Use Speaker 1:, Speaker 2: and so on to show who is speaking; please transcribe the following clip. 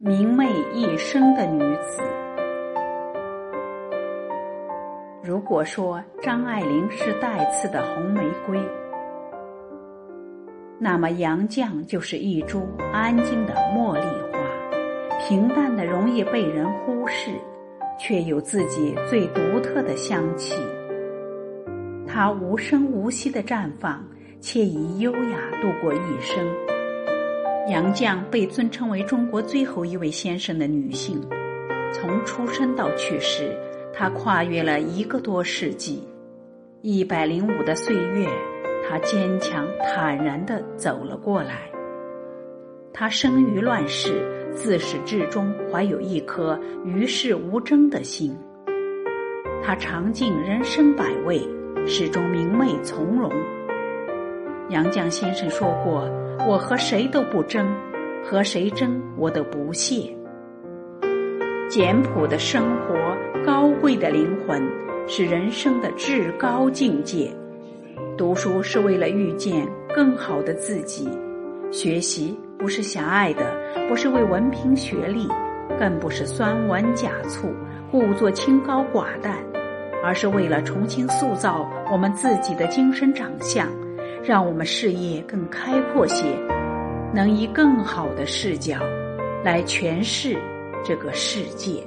Speaker 1: 明媚一生的女子。如果说张爱玲是带刺的红玫瑰，那么杨绛就是一株安静的茉莉花，平淡的容易被人忽视，却有自己最独特的香气。它无声无息的绽放，且以优雅度过一生。杨绛被尊称为中国最后一位先生的女性，从出生到去世，她跨越了一个多世纪，一百零五的岁月，她坚强坦然地走了过来。她生于乱世，自始至终怀有一颗与世无争的心。她尝尽人生百味，始终明媚从容。杨绛先生说过。我和谁都不争，和谁争我都不屑。简朴的生活，高贵的灵魂，是人生的至高境界。读书是为了遇见更好的自己，学习不是狭隘的，不是为文凭学历，更不是酸文假醋，故作清高寡淡，而是为了重新塑造我们自己的精神长相。让我们视野更开阔些，能以更好的视角来诠释这个世界。